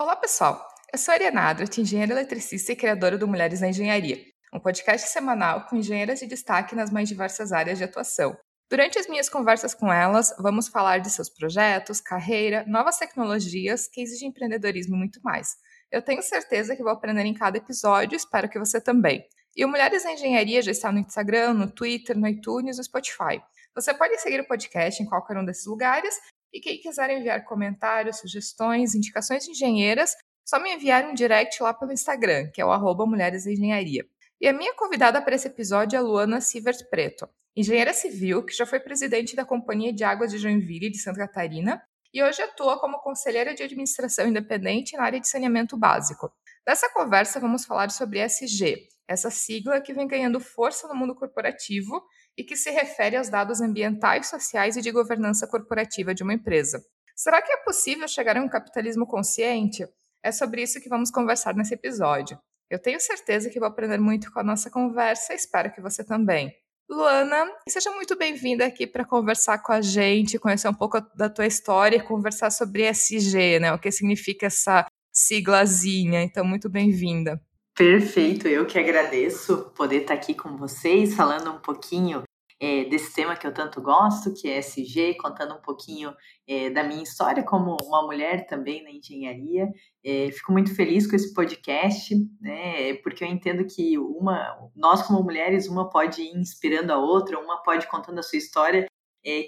Olá, pessoal. Eu sou a Ariana Adrat, engenheira eletricista e criadora do Mulheres na Engenharia, um podcast semanal com engenheiras de destaque nas mais diversas áreas de atuação. Durante as minhas conversas com elas, vamos falar de seus projetos, carreira, novas tecnologias, cases de empreendedorismo e muito mais. Eu tenho certeza que vou aprender em cada episódio, espero que você também. E o Mulheres na Engenharia já está no Instagram, no Twitter, no iTunes e no Spotify. Você pode seguir o podcast em qualquer um desses lugares e quem quiser enviar comentários, sugestões, indicações de engenheiras, só me enviar um direct lá pelo Instagram, que é o arroba Mulheres Engenharia. E a minha convidada para esse episódio é Luana Sivert Preto, engenheira civil que já foi presidente da Companhia de Águas de Joinville de Santa Catarina e hoje atua como conselheira de administração independente na área de saneamento básico. Nessa conversa vamos falar sobre SG, essa sigla que vem ganhando força no mundo corporativo e que se refere aos dados ambientais, sociais e de governança corporativa de uma empresa. Será que é possível chegar a um capitalismo consciente? É sobre isso que vamos conversar nesse episódio. Eu tenho certeza que vou aprender muito com a nossa conversa espero que você também. Luana, seja muito bem-vinda aqui para conversar com a gente, conhecer um pouco da tua história e conversar sobre SG, né? O que significa essa siglazinha. Então, muito bem-vinda. Perfeito, eu que agradeço poder estar aqui com vocês, falando um pouquinho é, desse tema que eu tanto gosto, que é SG, contando um pouquinho é, da minha história como uma mulher também na engenharia. É, fico muito feliz com esse podcast, né, porque eu entendo que uma, nós como mulheres, uma pode ir inspirando a outra, uma pode contando a sua história,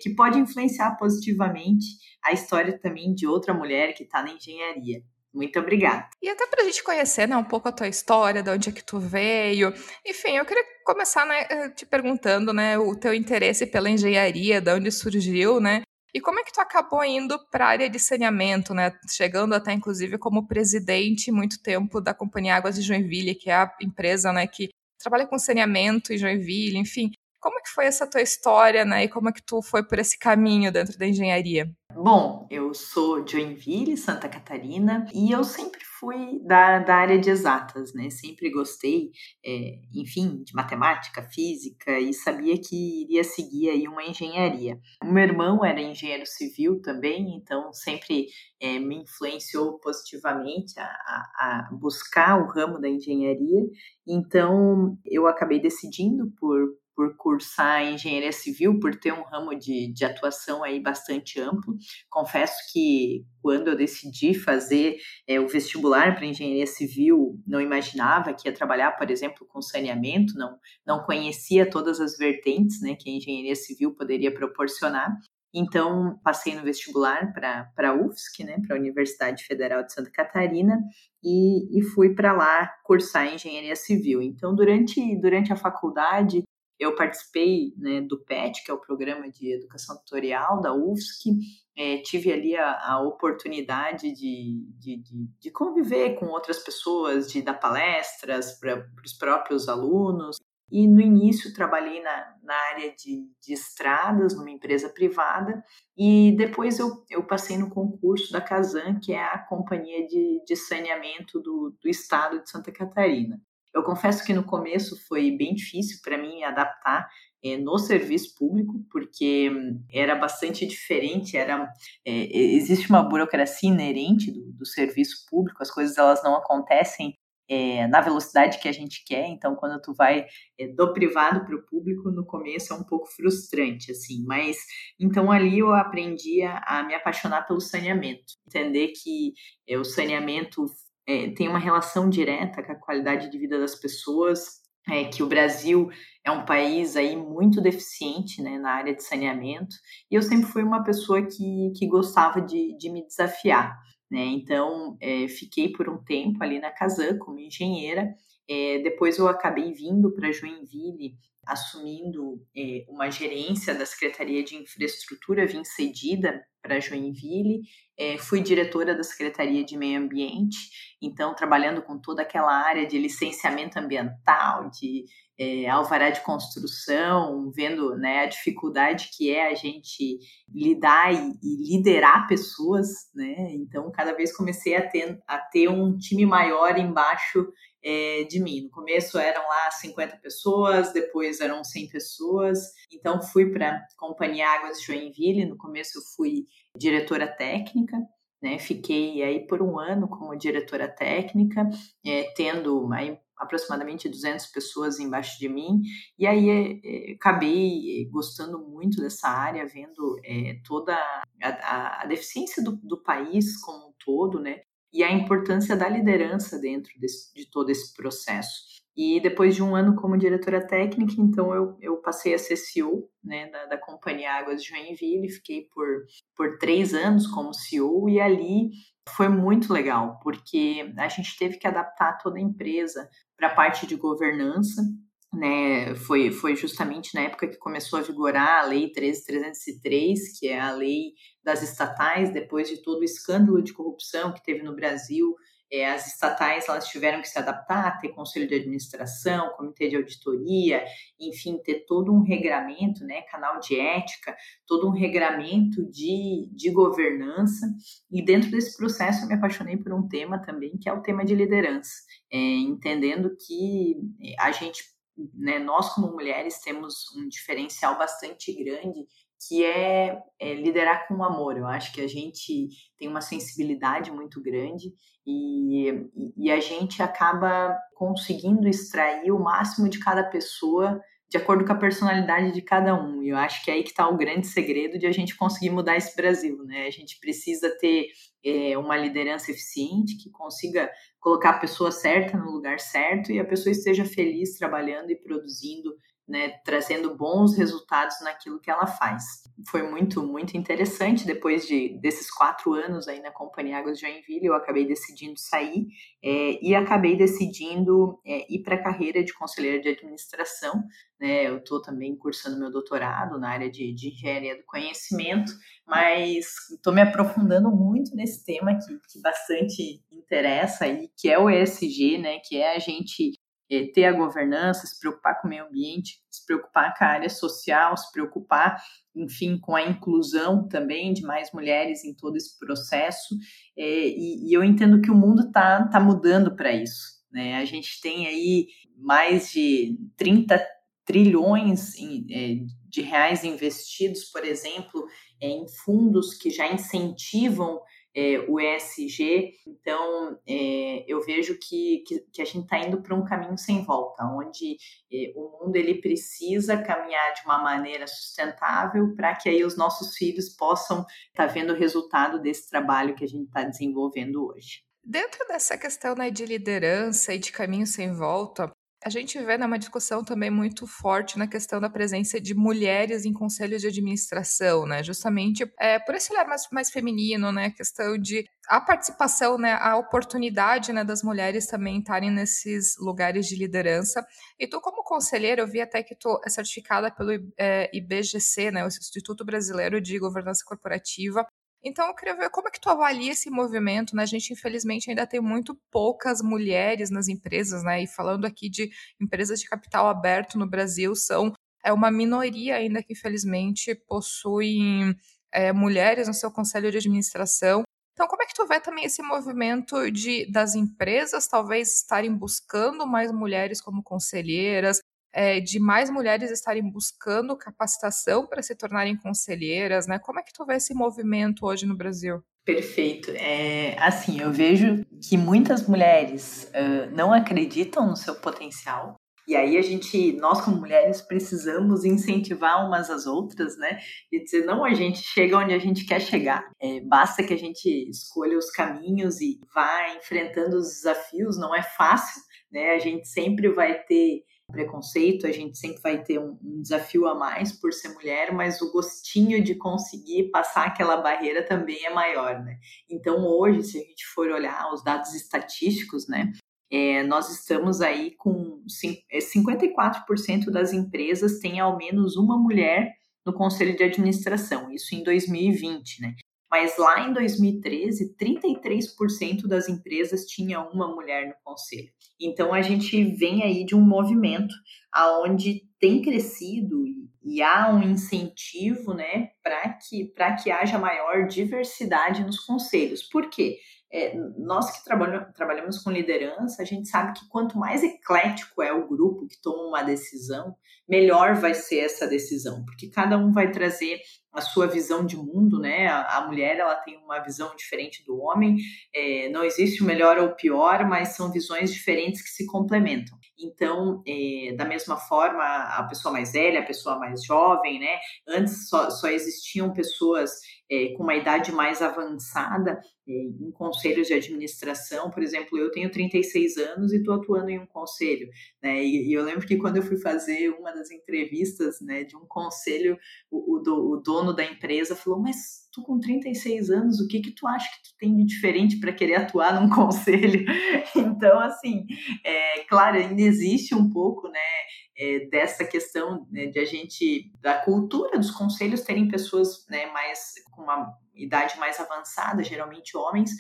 que pode influenciar positivamente a história também de outra mulher que está na engenharia. Muito obrigada. E até para a gente conhecer né, um pouco a tua história, de onde é que tu veio. Enfim, eu queria começar né, eh, te perguntando né, o teu interesse pela engenharia, de onde surgiu, né? E como é que tu acabou indo para a área de saneamento, né? Chegando até, inclusive, como presidente muito tempo da Companhia Águas de Joinville, que é a empresa né, que trabalha com saneamento em Joinville, enfim. Como é que foi essa tua história, né? E como é que tu foi por esse caminho dentro da engenharia? Bom, eu sou Joinville, Santa Catarina, e eu sempre fui da, da área de exatas, né? Sempre gostei, é, enfim, de matemática, física, e sabia que iria seguir aí uma engenharia. O meu irmão era engenheiro civil também, então sempre é, me influenciou positivamente a, a, a buscar o ramo da engenharia. Então, eu acabei decidindo por por cursar engenharia civil, por ter um ramo de, de atuação aí bastante amplo. Confesso que quando eu decidi fazer é, o vestibular para engenharia civil, não imaginava que ia trabalhar, por exemplo, com saneamento, não, não conhecia todas as vertentes né, que a engenharia civil poderia proporcionar. Então, passei no vestibular para a UFSC, né, para a Universidade Federal de Santa Catarina, e, e fui para lá cursar engenharia civil. Então, durante, durante a faculdade, eu participei né, do PET, que é o Programa de Educação Tutorial da UFSC, é, tive ali a, a oportunidade de, de, de, de, conviver com outras pessoas, de dar palestras para os próprios alunos. E no início trabalhei na, na área de, de estradas, numa empresa privada, e depois eu, eu passei no concurso da Casan, que é a companhia de, de saneamento do, do estado de Santa Catarina. Eu confesso que no começo foi bem difícil para mim me adaptar é, no serviço público, porque era bastante diferente, era é, existe uma burocracia inerente do, do, serviço público, as coisas elas não acontecem é, na velocidade que a gente quer, então quando tu vai do privado para o público, no começo é um pouco frustrante, assim, mas então ali eu aprendi a, a me apaixonar pelo saneamento, entender que o saneamento é, tem uma relação direta com a qualidade de vida das pessoas, é, que o Brasil é um país aí muito deficiente né, na área de saneamento, e eu sempre fui uma pessoa que, que gostava de, de me desafiar. Né? Então, é, fiquei por um tempo ali na Casan como engenheira, é, depois eu acabei vindo para Joinville, assumindo é, uma gerência da Secretaria de Infraestrutura, vim cedida para Joinville, é, fui diretora da Secretaria de Meio Ambiente, então trabalhando com toda aquela área de licenciamento ambiental, de é, alvará de construção, vendo né, a dificuldade que é a gente lidar e, e, liderar pessoas, né? Então cada vez comecei a ter, a ter um time maior embaixo é, de mim. No começo eram lá 50 pessoas, depois eram 100 pessoas. Então fui para a Companhia Águas de Joinville. No começo eu fui diretora técnica. né? Fiquei aí por um ano como diretora técnica, é, tendo aproximadamente 200 pessoas embaixo de mim, e aí é, é, acabei gostando muito dessa área, vendo é, toda a, a, a deficiência do, do, país como um todo, né? E a importância da liderança dentro desse, de todo esse processo. E depois de um ano como diretora técnica, então eu, eu passei a ser CEO né, da, da Companhia Águas de Joinville, fiquei por, por três anos como CEO, e ali foi muito legal, porque a gente teve que adaptar toda a empresa para a parte de governança, né, foi, foi justamente na época que começou a vigorar a Lei 13303, que é a lei das estatais, depois de todo o escândalo de corrupção que teve no Brasil, é, as estatais elas tiveram que se adaptar, ter conselho de administração, comitê de auditoria, enfim, ter todo um regramento, né, canal de ética, todo um regramento de, de governança. E dentro desse processo eu me apaixonei por um tema também, que é o tema de liderança, é, entendendo que a gente, né, nós como mulheres temos um diferencial bastante grande que é, é, liderar com amor. Eu acho que a gente tem uma sensibilidade muito grande e, e a gente acaba conseguindo extrair o máximo de cada pessoa de acordo com a personalidade de cada um. E eu acho que é aí que está o grande segredo de a gente conseguir mudar esse Brasil. Né? A gente precisa ter é, uma liderança eficiente que consiga colocar a pessoa certa no lugar certo e a pessoa esteja feliz trabalhando e produzindo né, trazendo bons resultados naquilo que ela faz. Foi muito, muito interessante. Depois de, desses quatro anos aí na Companhia Águas de Joinville, eu acabei decidindo sair é, e acabei decidindo é, ir para a carreira de conselheira de administração. Né? Eu estou também cursando meu doutorado na área de, de engenharia do conhecimento, mas estou me aprofundando muito nesse tema que, que bastante interessa aí, que é o ESG, né? que é a gente ter a governança, se preocupar com o meio ambiente, se preocupar com a área social, se preocupar, enfim, com a inclusão também de mais mulheres em todo esse processo. É, e, e, eu entendo que o mundo está tá mudando para isso. Né? A gente tem aí mais de 30 trilhões em, é, de reais investidos, por exemplo, em fundos que já incentivam é, o ESG. Então, é, eu vejo que, que, que a gente está indo para um caminho sem volta, onde é, o mundo ele precisa caminhar de uma maneira sustentável para que aí os nossos filhos possam estar tá vendo o resultado desse trabalho que a gente está desenvolvendo hoje. Dentro dessa questão né, de liderança e de caminho sem volta, a gente vê né, uma discussão também muito forte na questão da presença de mulheres em conselhos de administração, né? Justamente é, por esse olhar mais, mais feminino, né? A questão de a participação, né? A oportunidade né, das mulheres também estarem nesses lugares de liderança. E tu, como conselheira, eu vi até que tu é certificada pelo é, IBGC, né? O Instituto Brasileiro de Governança Corporativa. Então, eu queria ver como é que tu avalia esse movimento, né? A gente, infelizmente, ainda tem muito poucas mulheres nas empresas, né? E falando aqui de empresas de capital aberto no Brasil, são é uma minoria ainda que, infelizmente, possuem é, mulheres no seu conselho de administração. Então, como é que tu vê também esse movimento de das empresas talvez estarem buscando mais mulheres como conselheiras, é, de mais mulheres estarem buscando capacitação para se tornarem conselheiras, né? Como é que tu vê esse movimento hoje no Brasil? Perfeito. É, assim, eu vejo que muitas mulheres uh, não acreditam no seu potencial. E aí a gente, nós como mulheres, precisamos incentivar umas às outras, né? E dizer, não, a gente chega onde a gente quer chegar. É, basta que a gente escolha os caminhos e vá enfrentando os desafios. Não é fácil, né? A gente sempre vai ter preconceito, a gente sempre vai ter um, um, desafio a mais por ser mulher, mas o gostinho de conseguir passar aquela barreira também é maior, né? Então hoje, se a gente for olhar os dados estatísticos, né, é, nós estamos aí com 54% é, das empresas têm ao menos uma mulher no conselho de administração, isso em 2020, né? Mas lá em 2013, 33% das empresas tinha uma mulher no conselho. Então a gente vem aí de um movimento aonde tem crescido e, há um incentivo, né, para que para que haja maior diversidade nos conselhos. Por quê? É, nós que trabalhamos, trabalhamos com liderança, a gente sabe que quanto mais eclético é o grupo que toma uma decisão, melhor vai ser essa decisão, porque cada um vai trazer a sua visão de mundo, né? A, mulher ela tem uma visão diferente do homem. É, não existe o melhor ou o pior, mas são visões diferentes que se complementam. Então, é, da mesma forma, a pessoa mais velha, a pessoa mais jovem, né? Antes só, só existiam pessoas é, com uma idade mais avançada é, em conselhos de administração. Por exemplo, eu tenho 36 anos e estou atuando em um conselho. Né? E, e, eu lembro que quando eu fui fazer uma das entrevistas né, de um conselho, o, o, o dono da empresa falou: Mas tu com 36 anos, o que que tu acha que tu tem de diferente para querer atuar num conselho? Então, assim, é, claro, ainda existe um pouco, né, é, dessa questão né, de a gente, da cultura dos conselhos terem pessoas, né, mais com uma idade mais avançada, geralmente homens,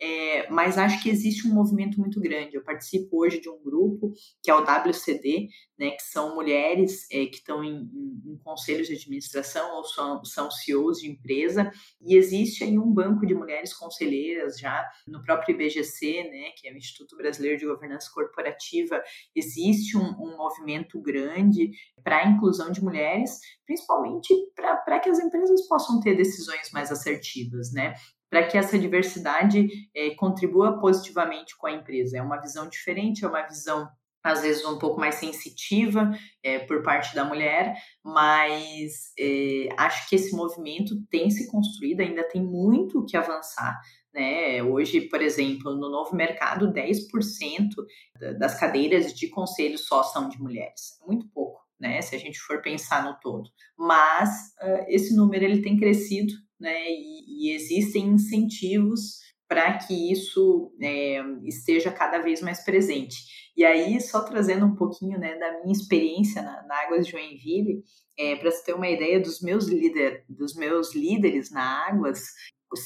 é, mas acho que existe um movimento muito grande. Eu participo hoje de um grupo que é o WCD, né, que são mulheres é, que estão em, em, em, conselhos de administração ou são, são CEOs de empresa, e existe aí um banco de mulheres conselheiras já no próprio IBGC, né, que é o Instituto Brasileiro de Governança Corporativa, existe um, um movimento grande para a inclusão de mulheres, principalmente para que as empresas possam ter decisões mais assertivas, né? Para que essa diversidade é, contribua positivamente com a empresa. É uma visão diferente, é uma visão às vezes um pouco mais sensitiva é, por parte da mulher, mas é, acho que esse movimento tem se construído, ainda tem muito que avançar. Né? Hoje, por exemplo, no novo mercado, 10% das cadeiras de conselho só são de mulheres. É muito pouco né? Se a gente for pensar no todo. Mas uh, esse número ele tem crescido, né? E, e existem incentivos para que isso é, esteja cada vez mais presente. E aí, só trazendo um pouquinho né, da minha experiência na, na Águas de Joinville, é, para você ter uma ideia dos meus, líder, dos meus líderes na Águas,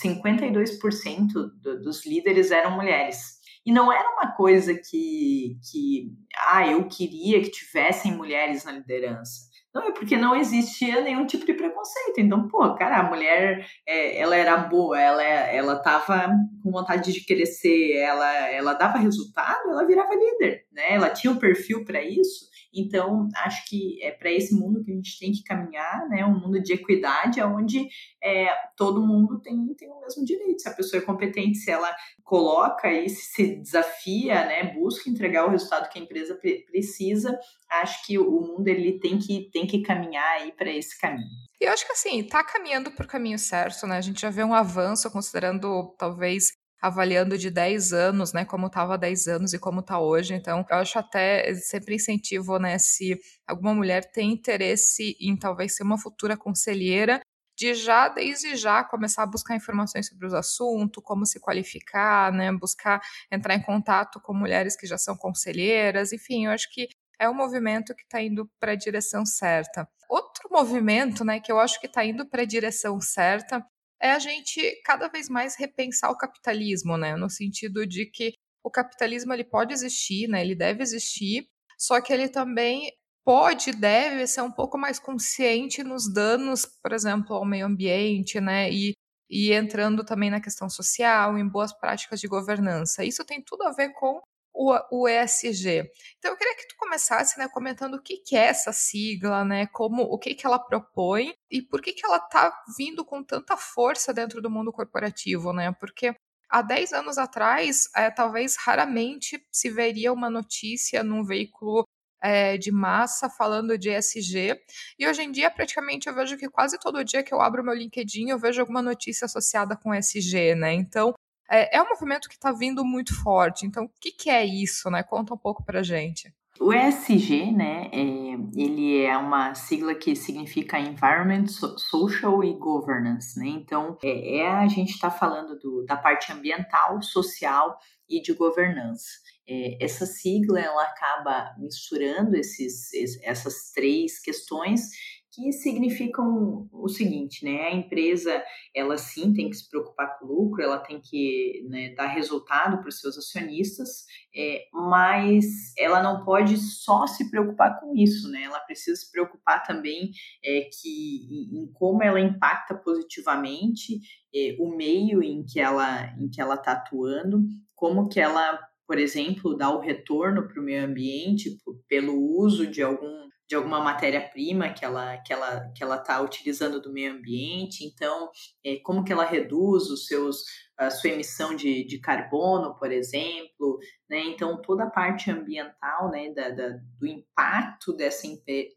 52% do, dos líderes eram mulheres. E não era uma coisa que, que ah, eu queria que tivessem mulheres na liderança. Não, é porque não existia nenhum tipo de preconceito. Então, pô, cara, a mulher, é, ela era boa, ela, ela tava com vontade de crescer, ela, ela dava resultado, ela virava líder, né? Ela tinha o um perfil para isso. Então, acho que é para esse mundo que a gente tem que caminhar, né? Um mundo de equidade, onde é, todo mundo tem, tem o mesmo direito. Se a pessoa é competente, se ela coloca e se desafia, né? Busca entregar o resultado que a empresa precisa, acho que o mundo ele tem que, tem que caminhar aí para esse caminho. E eu acho que assim, tá caminhando para o caminho certo, né? A gente já vê um avanço, considerando talvez avaliando de 10 anos, né, como estava há 10 anos e como está hoje. Então, eu acho até sempre incentivo, né, se alguma mulher tem interesse em talvez ser uma futura conselheira, de já, desde já, começar a buscar informações sobre os assuntos, como se qualificar, né, buscar entrar em contato com mulheres que já são conselheiras, enfim, eu acho que é um movimento que está indo para a direção certa. Outro movimento, né, que eu acho que está indo para a direção certa é a gente cada vez mais repensar o capitalismo, né? No sentido de que o capitalismo ele pode existir, né? Ele deve existir, só que ele também pode, deve ser um pouco mais consciente nos danos, por exemplo, ao meio ambiente, né? E, e entrando também na questão social, em boas práticas de governança. Isso tem tudo a ver com o, o ESG. Então eu queria que tu começasse, né, comentando o que, que é essa sigla, né, como o que, que ela propõe e por que, que ela está vindo com tanta força dentro do mundo corporativo, né? Porque há 10 anos atrás, é, talvez raramente se veria uma notícia num veículo é, de massa falando de ESG. E hoje em dia, praticamente, eu vejo que quase todo dia que eu abro meu LinkedIn, eu vejo alguma notícia associada com ESG, né? Então, é, é um movimento que está vindo muito forte. Então, o que, que é isso, né? Conta um pouco para gente. O ESG, né, é, ele é uma sigla que significa Environment, Social e Governance, né? Então, é, é a gente está falando do, da parte ambiental, social e de governança. É, essa sigla ela acaba misturando esses, essas três questões que significam o seguinte, né? A empresa, ela sim tem que se preocupar com o lucro, ela tem que né, dar resultado para os seus acionistas, é, mas ela não pode só se preocupar com isso, né? Ela precisa se preocupar também é, que, em, em como ela impacta positivamente é, o meio em que ela em que ela está atuando, como que ela por exemplo, dá o retorno para o meio ambiente pelo uso de algum de alguma matéria-prima que ela que ela que ela está utilizando do meio ambiente. Então, é, como que ela reduz os seus a sua emissão de, de carbono, por exemplo, né? Então toda a parte ambiental, né, da, da, do impacto dessa,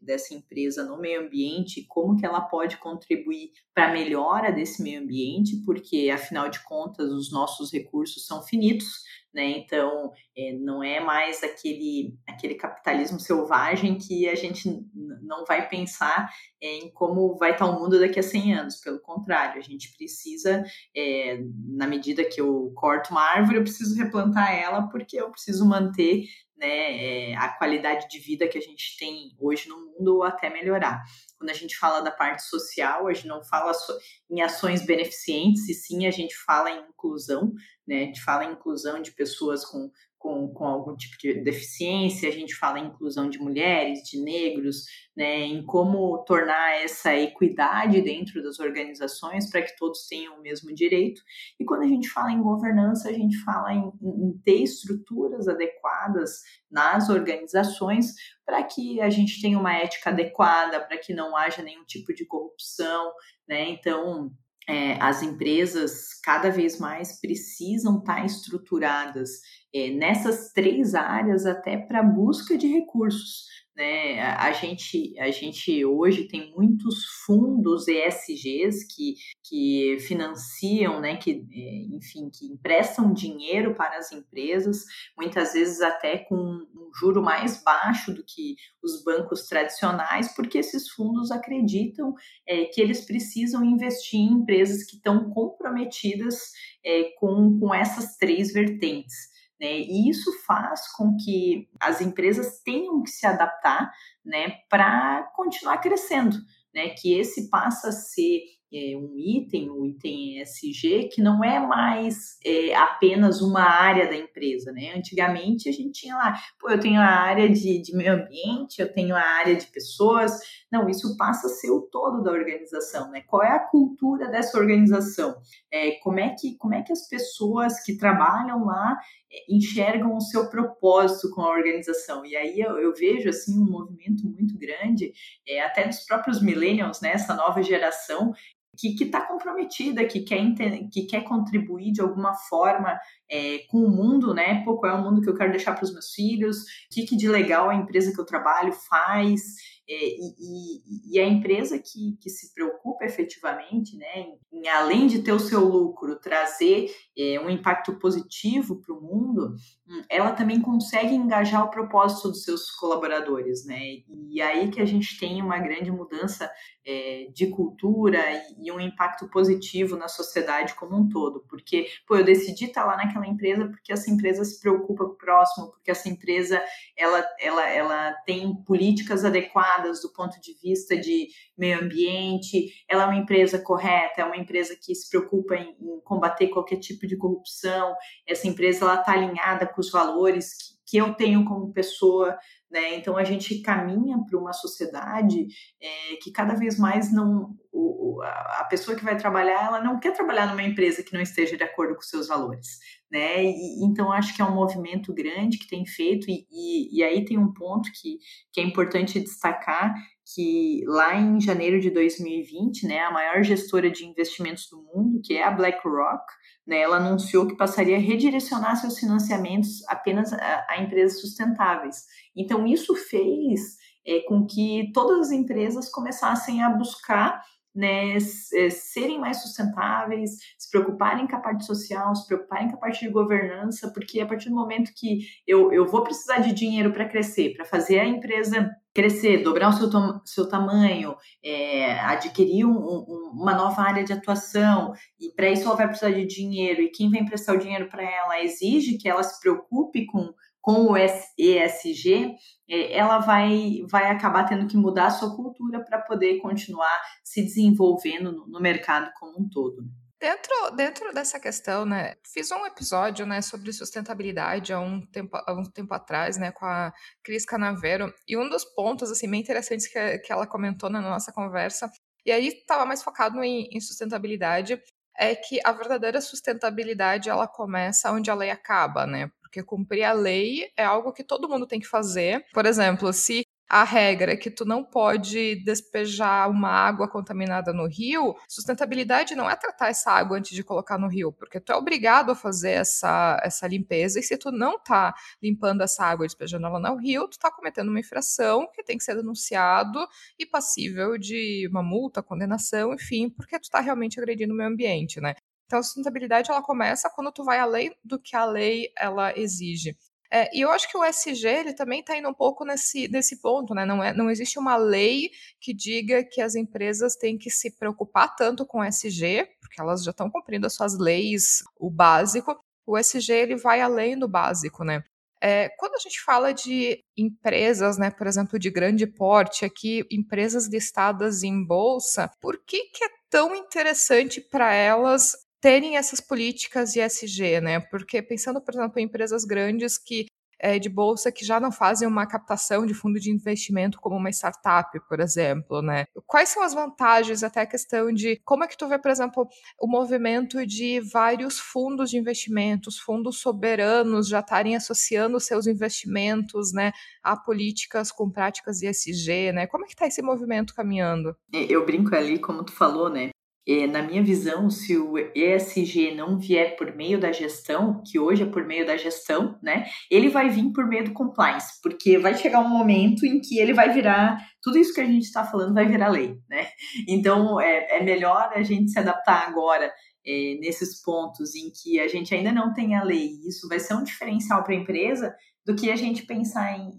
dessa empresa no meio ambiente, como que ela pode contribuir para a melhora desse meio ambiente, porque afinal de contas os nossos recursos são finitos né? Então, é, não é mais aquele, aquele capitalismo selvagem que a gente não vai pensar em como vai estar o mundo daqui a 100 anos. Pelo contrário, a gente precisa, é, na medida que eu corto uma árvore, eu preciso replantar ela porque eu preciso manter né, é, a qualidade de vida que a gente tem hoje no mundo ou até melhorar. Quando a gente fala da parte social, a gente não fala em ações beneficentes, e sim a gente fala em inclusão, né? A gente fala em inclusão de pessoas com, com, com algum tipo de deficiência, a gente fala em inclusão de mulheres, de negros, né? Em como tornar essa equidade dentro das organizações para que todos tenham o mesmo direito. E quando a gente fala em governança, a gente fala em, em ter estruturas adequadas nas organizações para que a gente tenha uma ética adequada, para que não haja nenhum tipo de corrupção, né? Então, é, as empresas cada vez mais precisam estar tá estruturadas é, nessas três áreas até para busca de recursos. Né? A, gente, a gente hoje tem muitos fundos ESGs que, que financiam, né? que, é, enfim, que emprestam dinheiro para as empresas, muitas vezes até com um juro mais baixo do que os bancos tradicionais, porque esses fundos acreditam é, que eles precisam investir em empresas que estão comprometidas é, com, com essas três vertentes. Né? E isso faz com que as empresas tenham que se adaptar né, para continuar crescendo, né? que esse passa a ser é, um item, o item ESG, que não é mais é, apenas uma área da empresa, né? Antigamente a gente tinha lá, pô, eu tenho a área de, de meio ambiente, eu tenho a área de pessoas. Não, isso passa a ser o todo da organização, né? Qual é a cultura dessa organização? É, como, é que, como é que as pessoas que trabalham lá é, enxergam o seu propósito com a organização? E aí eu, eu vejo, assim, um movimento muito grande, é, até dos próprios millennials, né? Essa nova geração, que está comprometida, que quer, que quer contribuir de alguma forma é, com o mundo, né? Pô, qual é o mundo que eu quero deixar para os meus filhos? O que, que de legal a empresa que eu trabalho faz? É, e, e, e, a empresa que, que se preocupa efetivamente, né, em, além de ter o seu lucro, trazer é, um impacto positivo para o mundo, hum, ela também consegue engajar o propósito dos seus colaboradores, né? E aí que a gente tem uma grande mudança é, de cultura e, e, um impacto positivo na sociedade como um todo, porque pô, eu decidi estar lá naquela empresa porque essa empresa se preocupa com o próximo, porque essa empresa ela, ela, ela tem políticas adequadas do ponto de vista de meio ambiente, ela é uma empresa correta, é uma empresa que se preocupa em, em combater qualquer tipo de corrupção, essa empresa está alinhada com os valores que, que eu tenho como pessoa, né? Então a gente caminha para uma sociedade é, que cada vez mais não o, a pessoa que vai trabalhar ela não quer trabalhar numa empresa que não esteja de acordo com seus valores, né? E, então acho que é um movimento grande que tem feito e, e, e aí tem um ponto que, que é importante destacar que lá em janeiro de 2020, né, a maior gestora de investimentos do mundo, que é a BlackRock, né, ela anunciou que passaria a redirecionar seus financiamentos apenas a, a empresas sustentáveis. Então, isso fez é, com que todas as empresas começassem a buscar né, é, serem mais sustentáveis, se preocuparem com a parte social, se preocuparem com a parte de governança, porque a partir do momento que eu, eu vou precisar de dinheiro para crescer, para fazer a empresa crescer, dobrar o seu, seu tamanho, é, adquirir um, um, uma nova área de atuação, e para isso ela vai precisar de dinheiro, e quem vai emprestar o dinheiro para ela exige que ela se preocupe com com o ESG, é, ela vai, vai acabar tendo que mudar a sua cultura para poder continuar se desenvolvendo no, no mercado como um todo. Né? Dentro, dentro dessa questão, né, fiz um episódio, né, sobre sustentabilidade há um tempo, há um tempo atrás, né, com a Cris Canavero, e um dos pontos, assim, bem interessantes que, que ela comentou na nossa conversa, e aí estava mais focado em, em sustentabilidade, é que a verdadeira sustentabilidade, ela começa onde a lei acaba, né, porque cumprir a lei é algo que todo mundo tem que fazer. Por exemplo, se a regra é que tu não pode despejar uma água contaminada no rio, sustentabilidade não é tratar essa água antes de colocar no rio, porque tu é obrigado a fazer essa, essa limpeza, e se tu não tá limpando essa água e despejando ela no rio, tu tá cometendo uma infração que tem que ser denunciado e passível de uma multa, condenação, enfim, porque tu tá realmente agredindo o meio ambiente, né? Então, a sustentabilidade ela começa quando tu vai além do que a lei ela exige. É, e eu acho que o SG ele também está indo um pouco nesse, nesse ponto, né? Não, é, não existe uma lei que diga que as empresas têm que se preocupar tanto com o SG, porque elas já estão cumprindo as suas leis, o básico. O SG ele vai além do básico, né? É, quando a gente fala de empresas, né, por exemplo, de grande porte, aqui, empresas listadas em bolsa, por que, que é tão interessante para elas terem essas políticas ESG, né? Porque pensando, por exemplo, em empresas grandes que é, de bolsa que já não fazem uma captação de fundo de investimento como uma startup, por exemplo, né? Quais são as vantagens, até a questão de como é que tu vê, por exemplo, o movimento de vários fundos de investimentos, fundos soberanos já estarem associando seus investimentos, né, a políticas com práticas ESG, né? Como é que está esse movimento caminhando? Eu brinco ali, como tu falou, né? É, na minha visão, se o ESG não vier por meio da gestão, que hoje é por meio da gestão, né, ele vai vir por meio do compliance, porque vai chegar um momento em que ele vai virar, tudo isso que a gente está falando vai virar lei, né? Então é, é melhor a gente se adaptar agora é, nesses pontos em que a gente ainda não tem a lei, isso vai ser um diferencial para a empresa, do que a gente pensar em,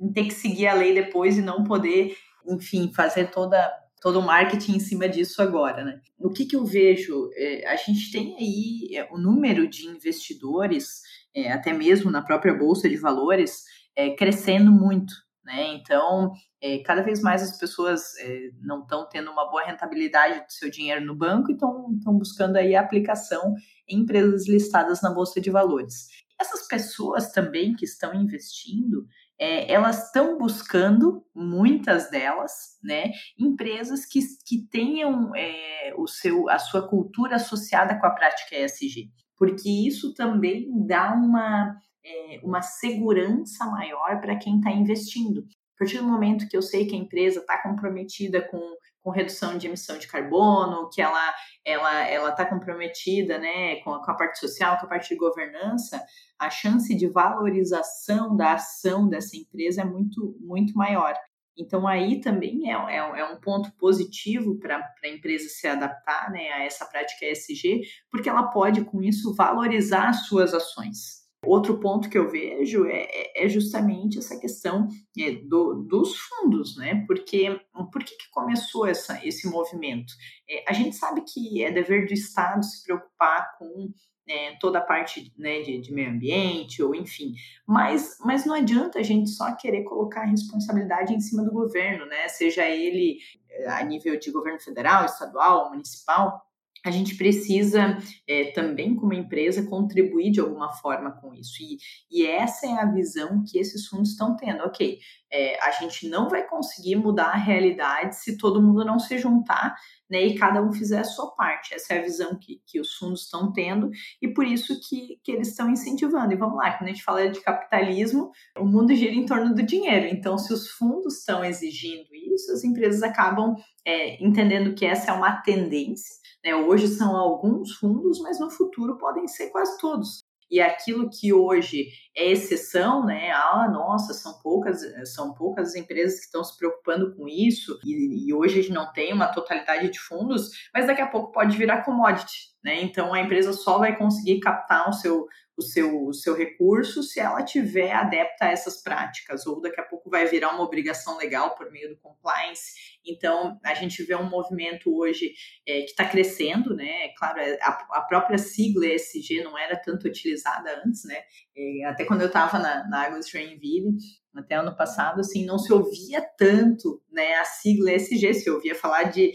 em ter que seguir a lei depois e não poder, enfim, fazer toda todo o marketing em cima disso agora, né? O que, que eu vejo? É, a gente tem aí é, o número de investidores, é, até mesmo na própria Bolsa de Valores, é, crescendo muito, né? Então, é, cada vez mais as pessoas é, não estão tendo uma boa rentabilidade do seu dinheiro no banco e estão buscando aí a aplicação em empresas listadas na Bolsa de Valores. Essas pessoas também que estão investindo, é, elas estão buscando, muitas delas, né, empresas que, que tenham é, o seu, a sua cultura associada com a prática ESG, porque isso também dá uma, é, uma segurança maior para quem está investindo. A partir do momento que eu sei que a empresa está comprometida com com redução de emissão de carbono, que ela ela ela está comprometida, né, com a, com a, parte social, com a parte de governança, a chance de valorização da ação dessa empresa é muito muito maior. Então aí também é, é, é um ponto positivo para a empresa se adaptar, né, a essa prática ESG, porque ela pode com isso valorizar as suas ações. Outro ponto que eu vejo é, é, é justamente essa questão é, do, dos fundos, né? Porque por que, que começou essa, esse movimento? É, a gente sabe que é dever do Estado se preocupar com é, toda a parte né, de, de, meio ambiente, ou enfim. Mas, mas não adianta a gente só querer colocar a responsabilidade em cima do governo, né? Seja ele é, a nível de governo federal, estadual, municipal a gente precisa é, também, como empresa, contribuir de alguma forma com isso. E, e essa é a visão que esses fundos estão tendo. Ok, é, a gente não vai conseguir mudar a realidade se todo mundo não se juntar né, e cada um fizer a sua parte. Essa é a visão que, que os fundos estão tendo e por isso que, que eles estão incentivando. E vamos lá, quando a gente fala de capitalismo, o mundo gira em torno do dinheiro. Então, se os fundos estão exigindo isso, as empresas acabam é, entendendo que essa é uma tendência né? Hoje são alguns fundos, mas no futuro podem ser quase todos. E aquilo que hoje é exceção, né? Ah, nossa, são poucas, são poucas empresas que estão se preocupando com isso, e, e hoje a gente não tem uma totalidade de fundos, mas daqui a pouco pode virar commodity, né? Então a empresa só vai conseguir captar o seu, o seu, o seu recurso se ela tiver adepta a essas práticas, ou daqui a pouco vai virar uma obrigação legal por meio do compliance. Então, a gente vê um movimento hoje é, que está crescendo, né? Claro, é, a, a, própria sigla ESG não era tanto utilizada antes, né? É, até quando eu estava na, na Águas Joinville, até ano passado, assim, não se ouvia tanto, né, a sigla ESG, se ouvia falar de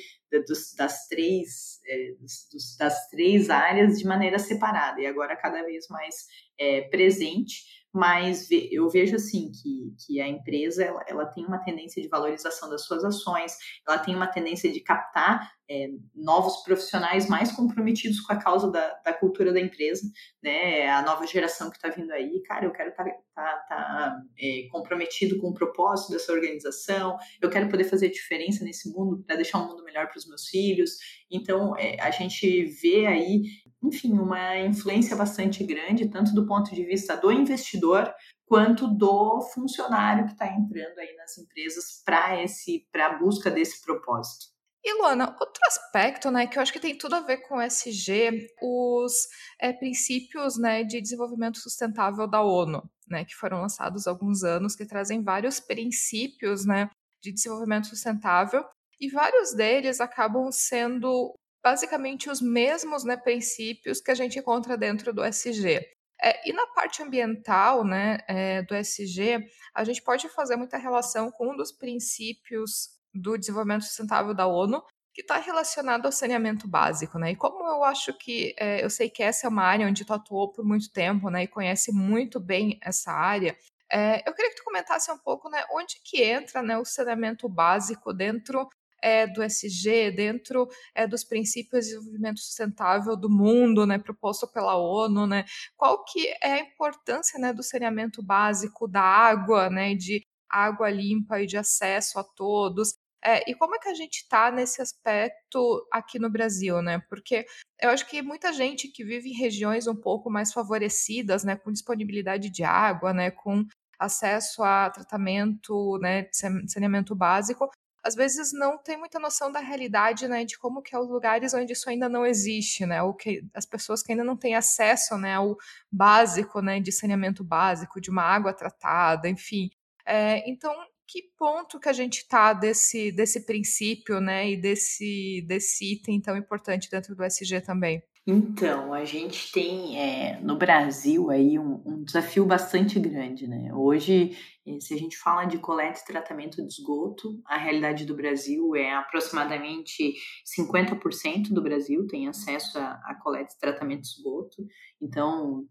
dos, das três é, dos, das três áreas de maneira separada e agora cada vez mais é, presente mas eu vejo assim que, que a empresa ela, ela tem uma tendência de valorização das suas ações, ela tem uma tendência de captar é, novos profissionais mais comprometidos com a causa da, da cultura da empresa, né? A nova geração que está vindo aí, cara, eu quero estar tá, tá, tá, é, comprometido com o propósito dessa organização, eu quero poder fazer diferença nesse mundo para deixar um mundo melhor para os meus filhos. Então, é, a gente vê aí enfim, uma influência bastante grande, tanto do ponto de vista do investidor quanto do funcionário que está entrando aí nas empresas para esse para a busca desse propósito. E Luana, outro aspecto, né, que eu acho que tem tudo a ver com o SG, os é, princípios, né, de desenvolvimento sustentável da ONU, né, que foram lançados há alguns anos, que trazem vários princípios, né, de desenvolvimento sustentável, e vários deles acabam sendo basicamente os mesmos né, princípios que a gente encontra dentro do SG. É, e na parte ambiental né, é, do SG, a gente pode fazer muita relação com um dos princípios do desenvolvimento sustentável da ONU, que está relacionado ao saneamento básico, né? E como eu acho que é, eu sei que essa é uma área onde tu atuou por muito tempo, né? E conhece muito bem essa área, é, eu queria que tu comentasse um pouco, né? Onde que entra né, o saneamento básico dentro é, do SG, dentro é, dos princípios de desenvolvimento sustentável do mundo, né, proposto pela ONU, né, qual que é a importância, né, do saneamento básico da água, né, de água limpa e de acesso a todos, é, e como é que a gente está nesse aspecto aqui no Brasil, né? Porque eu acho que muita gente que vive em regiões um pouco mais favorecidas, né, com disponibilidade de água, né, com acesso a tratamento, né, saneamento básico, às vezes não tem muita noção da realidade, né, de como que é os lugares onde isso ainda não existe, né, ou que as pessoas que ainda não têm acesso, né, ao básico, né, de saneamento básico, de uma água tratada, enfim. É, então, que ponto que a gente está desse, desse princípio, né, e desse, desse item tão importante dentro do SG também? Então, a gente tem é, no Brasil aí um, um, desafio bastante grande, né? Hoje, eh, se a gente fala de coleta e tratamento de esgoto, a realidade do Brasil é aproximadamente 50% do Brasil tem acesso a, a coleta e tratamento de esgoto. Então,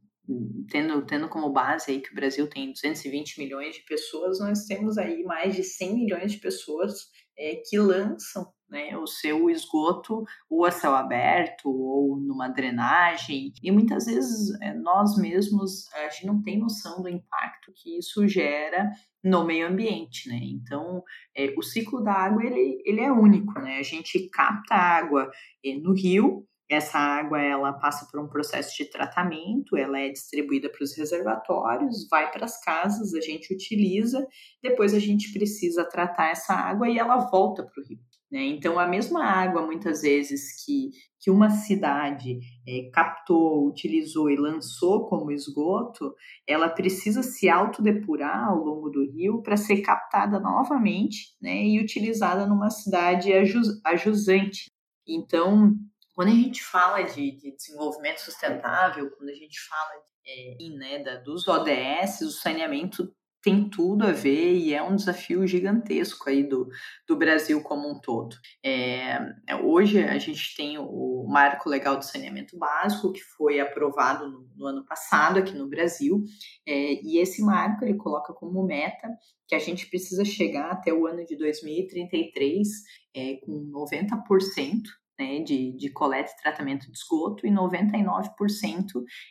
tendo, tendo como base aí que o Brasil tem 220 milhões de pessoas, nós temos aí mais de 100 milhões de pessoas é, que lançam né, o seu esgoto ou a céu aberto ou numa drenagem e muitas vezes é, nós mesmos a gente não tem noção do impacto que isso gera no meio ambiente, né? Então é, o ciclo da água ele, ele é único, né? A gente capta água é, no rio essa água ela passa por um processo de tratamento, ela é distribuída para os reservatórios, vai para as casas, a gente utiliza, depois a gente precisa tratar essa água e ela volta para o rio. Né? Então, a mesma água, muitas vezes, que, que uma cidade é, captou, utilizou e lançou como esgoto, ela precisa se autodepurar ao longo do rio para ser captada novamente né, e utilizada numa cidade ajusante. Então, quando a gente fala de, de desenvolvimento sustentável, quando a gente fala é, né, da, dos ODS, o saneamento tem tudo a ver e é um desafio gigantesco aí do, do Brasil como um todo. É, é hoje a gente tem o Marco Legal do Saneamento Básico, que foi aprovado no, no ano passado aqui no Brasil, é, e esse marco ele coloca como meta que a gente precisa chegar até o ano de 2033 é, com 90% né, de, de coleta e tratamento de esgoto e 99%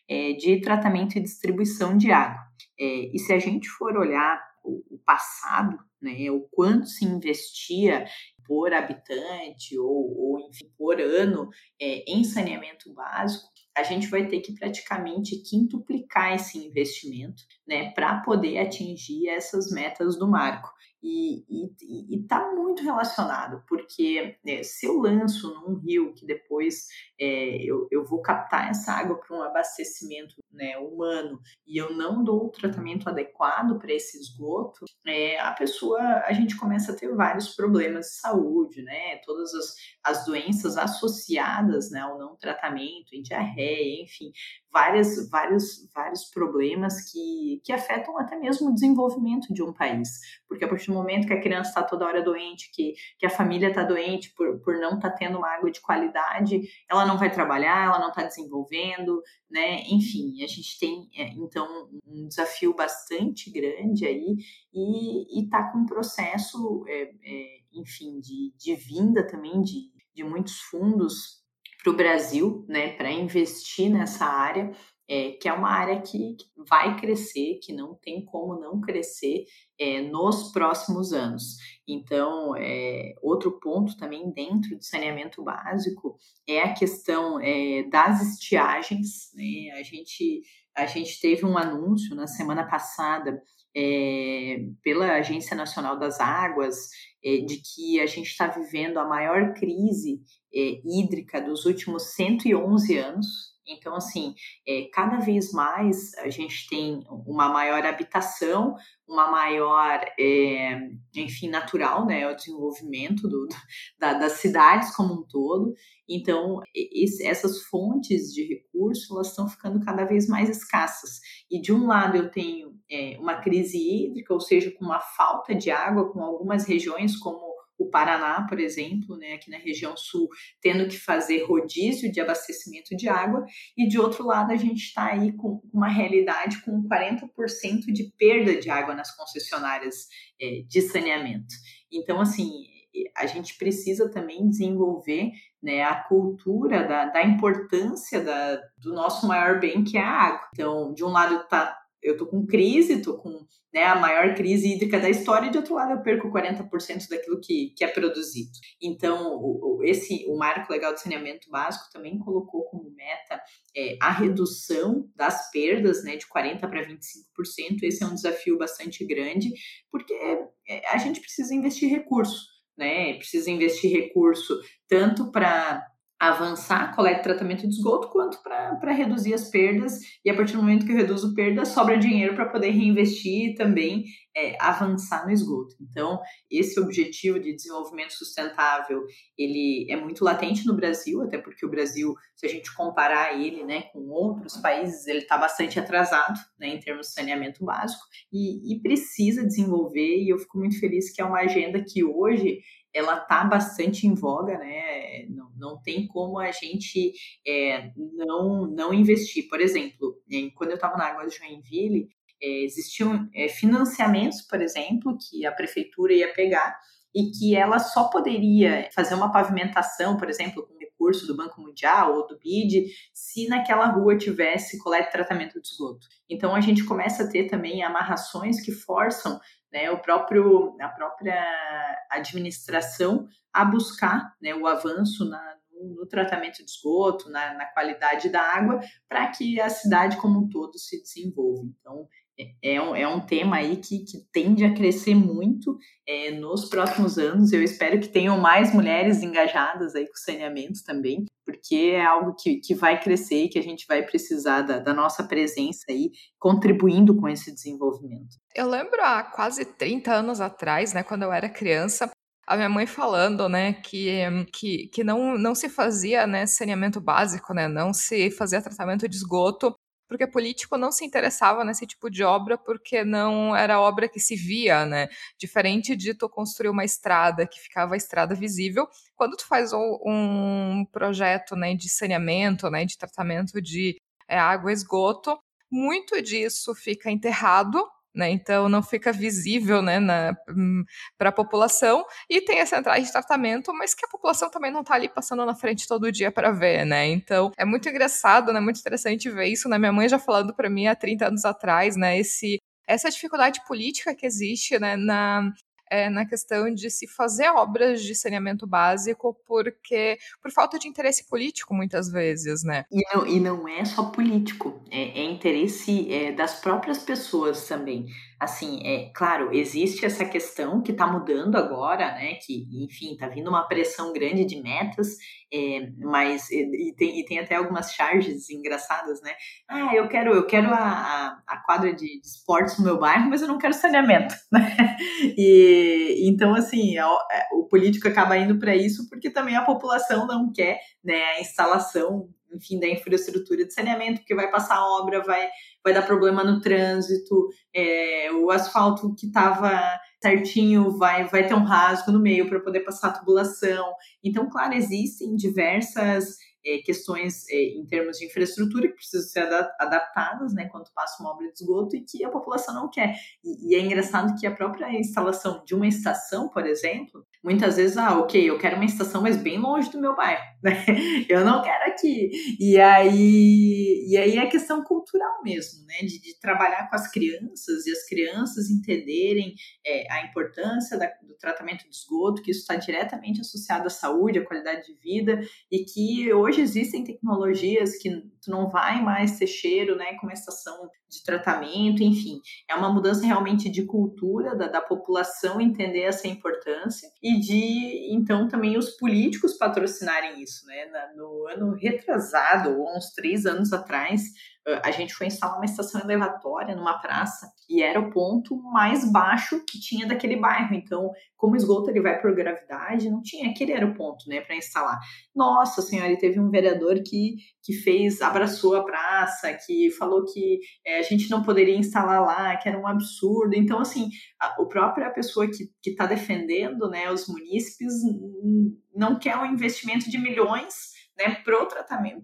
é, de tratamento e distribuição de água. É, e se a gente for olhar o, passado, né, o quanto se investia por habitante ou, ou enfim, por ano é, em saneamento básico, a gente vai ter que praticamente quintuplicar esse investimento né, para poder atingir essas metas do marco. E está muito relacionado, porque né, se eu lanço num rio que depois é, eu, eu vou captar essa água para um abastecimento né, humano e eu não dou o tratamento adequado para esse esgoto, é, a pessoa, a gente começa a ter vários problemas de saúde, né? Todas as, as doenças associadas né, ao não tratamento, em diarreia, enfim, várias, vários, vários problemas que, que afetam até mesmo o desenvolvimento de um país. Porque a partir do momento que a criança está toda hora doente, que, que a família está doente por, por não estar tá tendo uma água de qualidade, ela não vai trabalhar, ela não está desenvolvendo, né? Enfim, a gente tem, é, então, um desafio bastante grande aí e está com um processo, é, é, enfim, de, de vinda também de, de muitos fundos para o Brasil, né, para investir nessa área, é, que é uma área que, vai crescer, que não tem como não crescer é, nos próximos anos. Então, é, outro ponto também dentro do saneamento básico é a questão é, das estiagens. Né? A, gente, a gente teve um anúncio na semana passada é, pela Agência Nacional das Águas é, de que a gente está vivendo a maior crise hídrica dos últimos 111 anos. Então, assim, é, cada vez mais a gente tem uma maior habitação, uma maior, é, enfim, natural, né, o desenvolvimento do, da, das cidades como um todo. Então, esse, essas fontes de recurso, elas estão ficando cada vez mais escassas. E de um lado eu tenho é, uma crise hídrica, ou seja, com uma falta de água, com algumas regiões como o Paraná, por exemplo, né, aqui na região sul, tendo que fazer rodízio de abastecimento de água, e de outro lado a gente está aí com uma realidade com 40% de perda de água nas concessionárias é, de saneamento. Então, assim, a gente precisa também desenvolver né, a cultura da, da importância da, do nosso maior bem, que é a água. Então, de um lado está eu tô com crise, tô com né, a maior crise hídrica da história, e de outro lado eu perco 40% daquilo que, que é produzido. Então, o, o, esse, o Marco Legal de Saneamento Básico também colocou como meta é, a redução das perdas né, de 40% para 25%. Esse é um desafio bastante grande, porque é, a gente precisa investir recurso, né? Precisa investir recurso tanto para avançar a coleta e tratamento de esgoto, quanto para reduzir as perdas. E a partir do momento que eu reduzo perdas, sobra dinheiro para poder reinvestir e também é, avançar no esgoto. Então, esse objetivo de desenvolvimento sustentável, ele é muito latente no Brasil, até porque o Brasil, se a gente comparar ele né, com outros países, ele está bastante atrasado né, em termos de saneamento básico e, e precisa desenvolver, e eu fico muito feliz que é uma agenda que hoje ela está bastante em voga, né? Não, não tem como a gente é, não, não investir. Por exemplo, quando eu estava na Água de Joinville, é, existiam é, financiamentos, por exemplo, que a prefeitura ia pegar e que ela só poderia fazer uma pavimentação, por exemplo, com recurso do Banco Mundial ou do BID, se naquela rua tivesse coleta e tratamento de esgoto. Então a gente começa a ter também amarrações que forçam né, o próprio, a própria administração a buscar né, o avanço na, no, tratamento de esgoto, na, na qualidade da água, para que a cidade como um todo se desenvolva. Então, é, é um, é um tema aí que, que tende a crescer muito é, nos próximos anos. Eu espero que tenham mais mulheres engajadas aí com saneamento também, porque é algo que, que vai crescer e que a gente vai precisar da, da nossa presença aí, contribuindo com esse desenvolvimento. Eu lembro há quase 30 anos atrás, né, quando eu era criança, a minha mãe falando, né, que, que, que não, não se fazia, né, saneamento básico, né, não se fazia tratamento de esgoto porque político não se interessava nesse tipo de obra porque não era obra que se via, né? Diferente de tu construir uma estrada que ficava a estrada visível, quando tu faz um projeto, né, de saneamento, né, de tratamento de é, água esgoto, muito disso fica enterrado né? Então não fica visível, né, hum, para a população e tem as centrais de tratamento, mas que a população também não está ali passando na frente todo dia para ver, né? Então é muito engraçado, né? Muito interessante ver isso, né? Minha mãe já falando para mim há 30 anos atrás, né? Esse essa dificuldade política que existe né, na, é, na questão de se fazer obras de saneamento básico porque por falta de interesse político muitas vezes, né? E não, e não é só político, é, é interesse é, das próprias pessoas também. Assim, é claro, existe essa questão que está mudando agora, né? Que, enfim, está vindo uma pressão grande de metas, é, mas e, e, tem, e tem até algumas charges engraçadas, né? Ah, eu quero, eu quero a, a, a quadra de, de, esportes no meu bairro, mas eu não quero saneamento, né? E então, assim, é, o político acaba indo para isso porque também a população não quer né, a instalação enfim, da infraestrutura de saneamento, porque vai passar obra, vai, vai dar problema no trânsito, é, o asfalto que estava certinho vai, vai ter um rasgo no meio para poder passar a tubulação. Então, claro, existem diversas é, questões é, em termos de infraestrutura que precisam ser adaptadas, né, quando passa uma obra de esgoto e que a população não quer. E, e, é engraçado que a própria instalação de uma estação, por exemplo, muitas vezes, ah, ok, eu quero uma estação, mas bem longe do meu bairro, né? Eu não quero aqui. E aí, e aí é questão cultural mesmo, né, de, de trabalhar com as crianças e as crianças entenderem é, a importância da, do tratamento de esgoto, que isso está diretamente associado à saúde, à qualidade de vida, e que hoje existem tecnologias que tu não vai mais ter cheiro, né, com uma estação de tratamento, enfim, é uma mudança realmente de cultura da, da população entender essa importância e de então também os políticos patrocinarem isso, né? No ano retrasado, ou uns três anos atrás, a gente foi instalar uma estação elevatória numa praça e era o ponto mais baixo que tinha daquele bairro. Então, como o esgoto ele vai por gravidade, não tinha aquele era o ponto, né, para instalar. Nossa senhora, e teve um vereador que, que fez, abraçou a praça, que falou que é, a gente não poderia instalar lá, que era um absurdo. Então, assim, a, o própria pessoa que está defendendo, né, os munícipes não quer um investimento de milhões né, para o tratamento,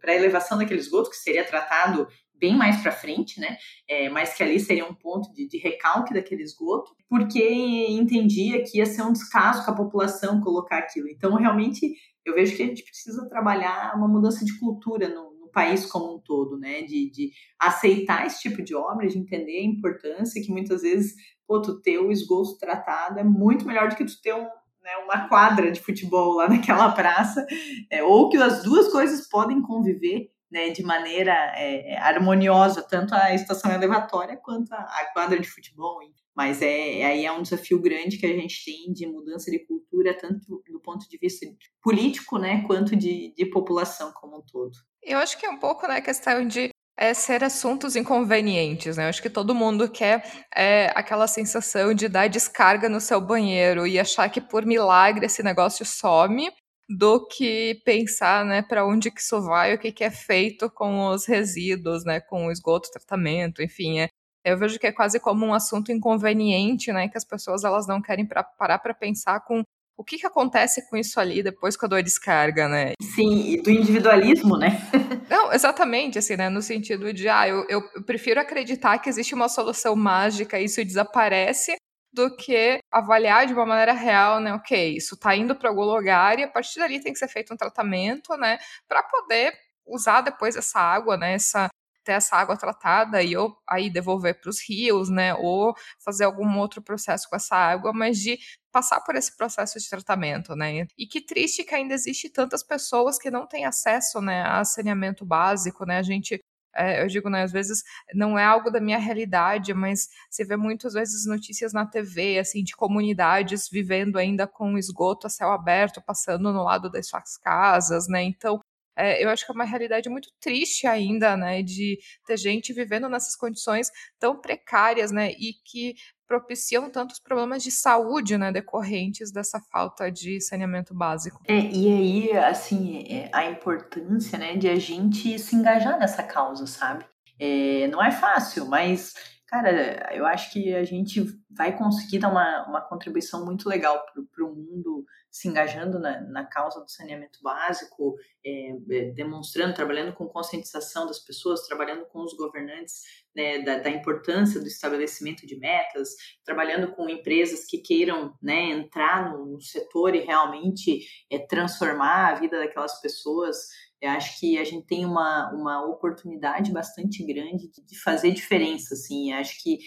para a elevação daquele esgoto, que seria tratado bem mais para frente, né? É, mas que ali seria um ponto de, de, recalque daquele esgoto, porque entendia que ia ser um descaso com a população colocar aquilo. Então, realmente, eu vejo que a gente precisa trabalhar uma mudança de cultura no, no país como um todo, né? De, de, aceitar esse tipo de obra, de entender a importância que muitas vezes, pô, tu ter o esgoto tratado é muito melhor do que tu ter um, né, uma quadra de futebol lá naquela praça, é, ou que as duas coisas podem conviver né, de maneira é, harmoniosa, tanto a estação elevatória quanto a, a quadra de futebol. Mas é, aí é um desafio grande que a gente tem de mudança de cultura, tanto do ponto de vista político, né, quanto de, de população como um todo. Eu acho que é um pouco né, questão de é ser assuntos inconvenientes, né? Eu acho que todo mundo quer é, aquela sensação de dar descarga no seu banheiro e achar que por milagre esse negócio some, do que pensar, né, para onde que isso vai, o que, que é feito com os resíduos, né, com o esgoto, tratamento, enfim, é, eu vejo que é quase como um assunto inconveniente, né, que as pessoas elas não querem pra, parar para pensar com o que, que acontece com isso ali depois dou a descarga, né? Sim, e do individualismo, né? Não, exatamente, assim, né? No sentido de, ah, eu, eu prefiro acreditar que existe uma solução mágica e isso desaparece do que avaliar de uma maneira real, né? Ok, isso está indo para algum lugar e a partir dali tem que ser feito um tratamento, né? Para poder usar depois essa água, né? Essa, ter essa água tratada e ou aí devolver para os rios, né? Ou fazer algum outro processo com essa água, mas de passar por esse processo de tratamento, né? E que triste que ainda existe tantas pessoas que não têm acesso, né, a saneamento básico, né? A gente é, eu digo, né, às vezes não é algo da minha realidade, mas você vê muitas vezes notícias na TV, assim, de comunidades vivendo ainda com esgoto a céu aberto, passando no lado das suas casas, né? Então, é, eu acho que é uma realidade muito triste ainda, né, de ter gente vivendo nessas condições tão precárias, né, e que propiciam tantos problemas de saúde, né, decorrentes dessa falta de saneamento básico. É, e aí, assim, é, a importância, né, de a gente se engajar nessa causa, sabe? É, não é fácil, mas, cara, eu acho que a gente vai conseguir dar uma, uma contribuição muito legal para o mundo se engajando na, na causa do saneamento básico, é, é, demonstrando, trabalhando com conscientização das pessoas, trabalhando com os governantes né, da, da, importância do estabelecimento de metas, trabalhando com empresas que queiram né, entrar no, no, setor e realmente é, transformar a vida daquelas pessoas eu acho que a gente tem uma, uma oportunidade bastante grande de, de fazer diferença, assim. Eu acho que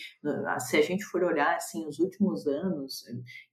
ah, se a gente for olhar, assim, os últimos anos,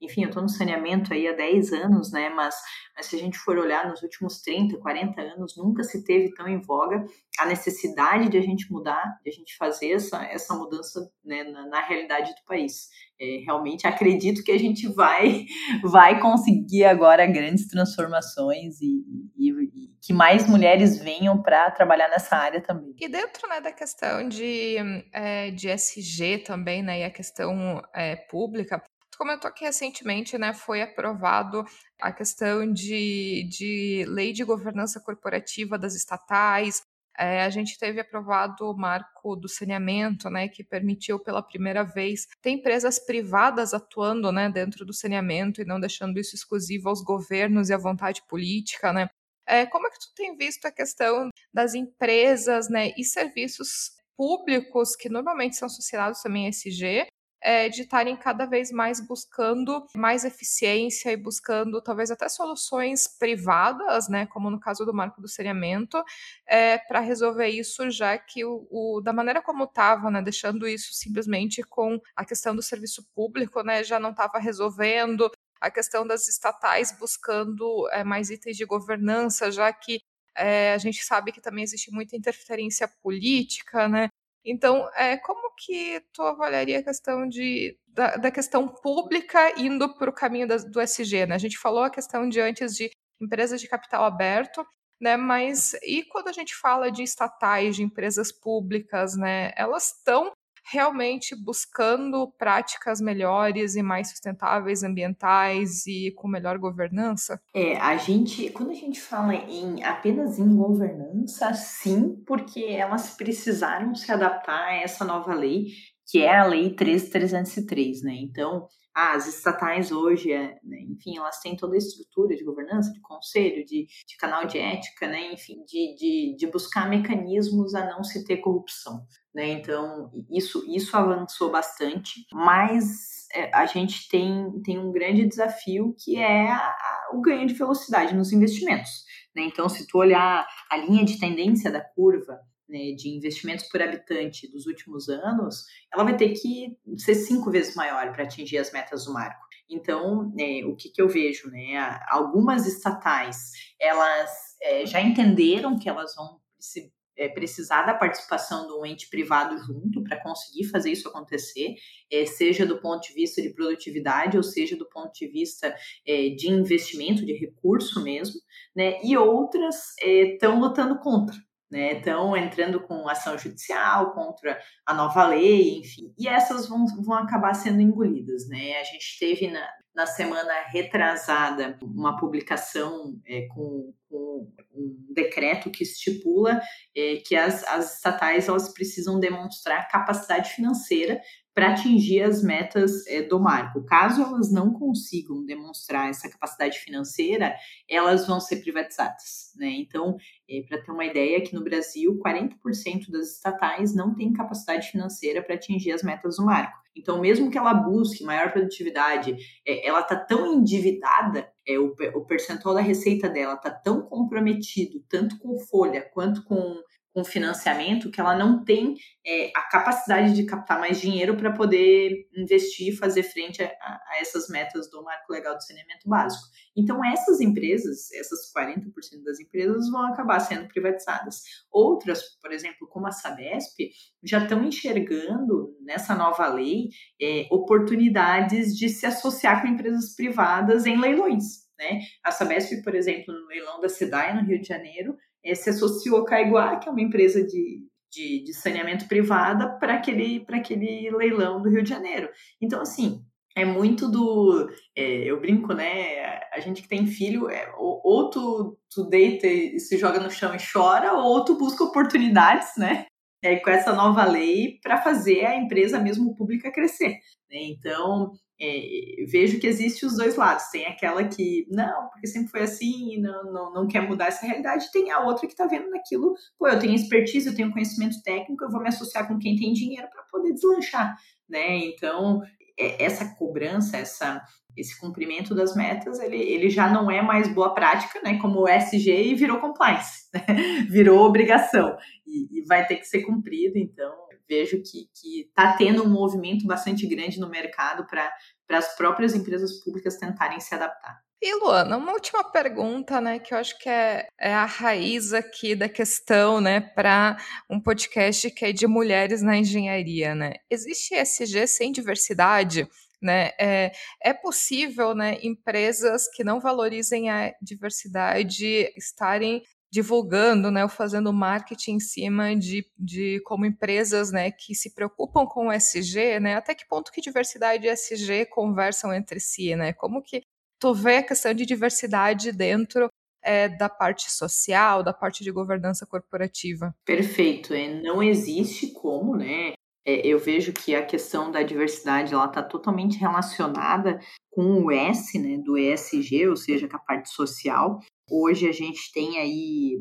enfim, eu estou no saneamento aí há 10 anos, né, mas, mas se a gente for olhar nos últimos 30, 40 anos, nunca se teve tão em voga a necessidade de a gente mudar, de a gente fazer essa, essa mudança né, na, na realidade do país é, realmente acredito que a gente vai, vai conseguir agora grandes transformações e, e, e que mais mulheres venham para trabalhar nessa área também. E dentro né, da questão de, é, de SG também, né, e a questão é, pública, comentou que recentemente né, foi aprovado a questão de, de lei de governança corporativa das estatais, é, a gente teve aprovado o marco do saneamento, né, que permitiu pela primeira vez ter empresas privadas atuando, né, dentro do saneamento e não deixando isso exclusivo aos governos e à vontade política, né. É, como é que tu tem visto a questão das empresas, né, e serviços públicos que normalmente são associados também a SG, é, de estarem cada vez mais buscando mais eficiência e buscando talvez até soluções privadas, né, como no caso do marco do saneamento, é, para resolver isso, já que o, o da maneira como estava, né, deixando isso simplesmente com a questão do serviço público, né, já não estava resolvendo a questão das estatais buscando é, mais itens de governança, já que é, a gente sabe que também existe muita interferência política, né? Então, é, como que tu avaliaria a questão de, da, da questão pública indo para o caminho da, do SG? Né? A gente falou a questão de antes de empresas de capital aberto, né? Mas e quando a gente fala de estatais, de empresas públicas, né? Elas estão realmente buscando práticas melhores e mais sustentáveis ambientais e com melhor governança? É, a gente, quando a gente fala em apenas em governança, sim, porque elas precisaram se adaptar a essa nova lei, que é a lei 13303, né? Então, ah, as estatais hoje, é, né, enfim, elas têm toda a estrutura de governança, de conselho, de, de canal de ética, né, enfim, de, de, de, buscar mecanismos a não se ter corrupção. Né? Então, isso, isso avançou bastante, mas é, a gente tem, tem um grande desafio que é a, a, o ganho de velocidade nos investimentos. Né? Então, se tu olhar a linha de tendência da curva né, de investimentos por habitante dos últimos anos, ela vai ter que ser cinco vezes maior para atingir as metas do marco. Então, é, o que, que, eu vejo, né? Algumas estatais, elas é, já entenderam que elas vão se é, precisar da participação do ente privado junto para conseguir fazer isso acontecer, é, seja do ponto de vista de produtividade ou seja do ponto de vista é, de investimento, de recurso mesmo, né? E outras estão é, lutando contra né? Estão entrando com ação judicial contra a nova lei, enfim, e essas vão, vão acabar sendo engolidas, né? A gente teve na, na semana retrasada uma publicação é, com, com, um decreto que estipula é, que as, as estatais elas precisam demonstrar capacidade financeira para atingir as metas é, do marco. Caso elas não consigam demonstrar essa capacidade financeira, elas vão ser privatizadas. Né? Então, é, para ter uma ideia, aqui no Brasil, 40% das estatais não têm capacidade financeira para atingir as metas do marco. Então, mesmo que ela busque maior produtividade, é, ela está tão endividada, é, o, o percentual da receita dela está tão comprometido, tanto com folha quanto com com financiamento que ela não tem é, a capacidade de captar mais dinheiro para poder investir e fazer frente a, a, essas metas do marco legal de saneamento básico. Então, essas empresas, essas 40% das empresas, vão acabar sendo privatizadas. Outras, por exemplo, como a Sabesp, já estão enxergando nessa nova lei é, oportunidades de se associar com empresas privadas em leilões. Né? A Sabesp, por exemplo, no leilão da SEDAI, no Rio de Janeiro, é, se associou a Caiguá, que é uma empresa de, de, de saneamento privada, para aquele, aquele leilão do Rio de Janeiro. Então, assim, é muito do. É, eu brinco, né? A gente que tem filho, é, ou, ou tu, tu deita e se joga no chão e chora, ou tu busca oportunidades, né? É, com essa nova lei para fazer a empresa mesmo pública crescer. Né? Então, é, vejo que existe os dois lados. Tem aquela que, não, porque sempre foi assim não, não, não quer mudar essa realidade. Tem a outra que está vendo naquilo, pô, eu tenho expertise, eu tenho conhecimento técnico, eu vou me associar com quem tem dinheiro para poder deslanchar, né? Então, é, essa cobrança, essa, esse cumprimento das metas, ele, ele já não é mais boa prática, né? Como o SG e virou compliance, né? virou obrigação e, e vai ter que ser cumprido, então vejo que está tendo um movimento bastante grande no mercado para as próprias empresas públicas tentarem se adaptar. E Luana, uma última pergunta, né, que eu acho que é, é a raiz aqui da questão, né, para um podcast que é de mulheres na engenharia, né? Existe SG sem diversidade? Né? É, é possível né, empresas que não valorizem a diversidade estarem divulgando, né, ou fazendo marketing em cima de, de como empresas, né, que se preocupam com o SG, né, até que ponto que diversidade e SG conversam entre si, né, como que tu vê a questão de diversidade dentro é, da parte social, da parte de governança corporativa. Perfeito, é, não existe como, né? É, eu vejo que a questão da diversidade ela está totalmente relacionada com o S, né, do ESG, ou seja, com a parte social. Hoje a gente tem aí,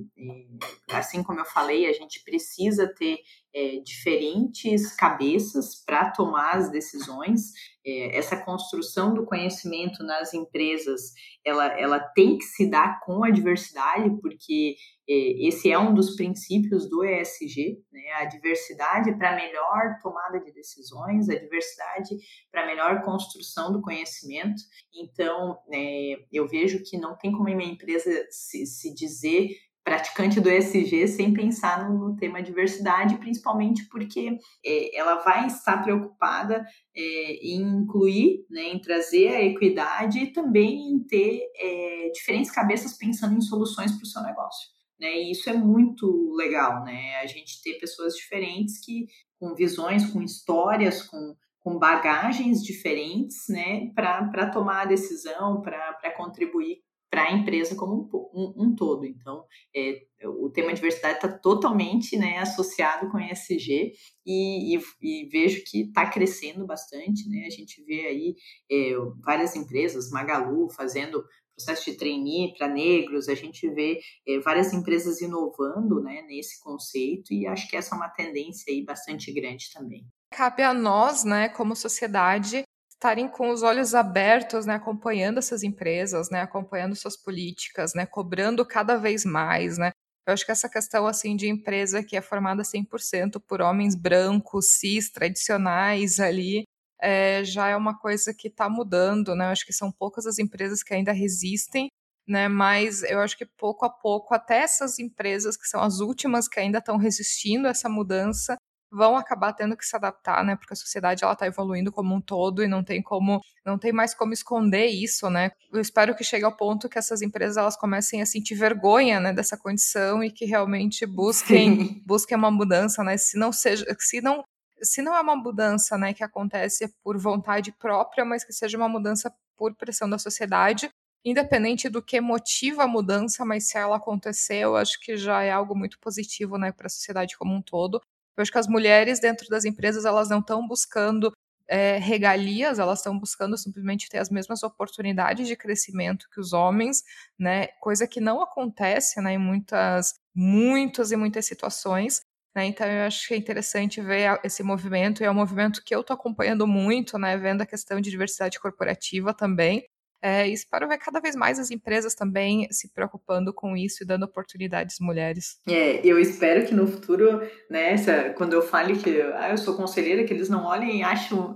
é, assim como eu falei, a gente precisa ter é, diferentes cabeças para tomar as decisões. É, essa construção do conhecimento nas empresas, ela, ela tem que se dar com a diversidade, porque é, esse é um dos princípios do ESG, né? a diversidade para melhor tomada de decisões, a diversidade para melhor construção do conhecimento. Então, é, eu vejo que não tem como uma empresa se, se dizer praticante do ESG sem pensar no, no tema diversidade, principalmente porque é, ela vai estar preocupada é, em incluir, né, em trazer a equidade e também em ter é, diferentes cabeças pensando em soluções para o seu negócio. Né, e isso é muito legal, né? A gente ter pessoas diferentes que com visões, com histórias, com, com bagagens diferentes, né, para tomar a decisão, para contribuir para a empresa como um, um, um todo. Então, é, o tema diversidade está totalmente né, associado com ESG e, e, e vejo que está crescendo bastante. Né? A gente vê aí é, várias empresas, Magalu, fazendo processo de trainee para negros, a gente vê é, várias empresas inovando né, nesse conceito e acho que essa é uma tendência aí bastante grande também. Cabe a nós, né, como sociedade, estarem com os olhos abertos, né, acompanhando essas empresas, né, acompanhando suas políticas, né, cobrando cada vez mais, né. Eu acho que essa questão assim de empresa que é formada 100% por homens brancos, cis, tradicionais ali, é, já é uma coisa que está mudando, né. Eu acho que são poucas as empresas que ainda resistem, né, mas eu acho que pouco a pouco até essas empresas que são as últimas que ainda estão resistindo a essa mudança, vão acabar tendo que se adaptar, né? Porque a sociedade ela está evoluindo como um todo e não tem como, não tem mais como esconder isso, né? Eu espero que chegue ao ponto que essas empresas elas comecem a sentir vergonha, né, dessa condição e que realmente busquem, busquem uma mudança, né? Se não seja, se não se não é uma mudança, né, que acontece por vontade própria, mas que seja uma mudança por pressão da sociedade, independente do que motiva a mudança, mas se ela acontecer, eu acho que já é algo muito positivo, né, para a sociedade como um todo. Eu acho que as mulheres dentro das empresas elas não estão buscando é, regalias, elas estão buscando simplesmente ter as mesmas oportunidades de crescimento que os homens, né? Coisa que não acontece, né, em muitas, muitas e muitas situações. Né? Então eu acho que é interessante ver esse movimento e é um movimento que eu estou acompanhando muito, né? Vendo a questão de diversidade corporativa também. É, espero ver cada vez mais as empresas também se preocupando com isso e dando oportunidades às mulheres. É, eu espero que no futuro, né, essa, quando eu fale que ah, eu sou conselheira, que eles não olhem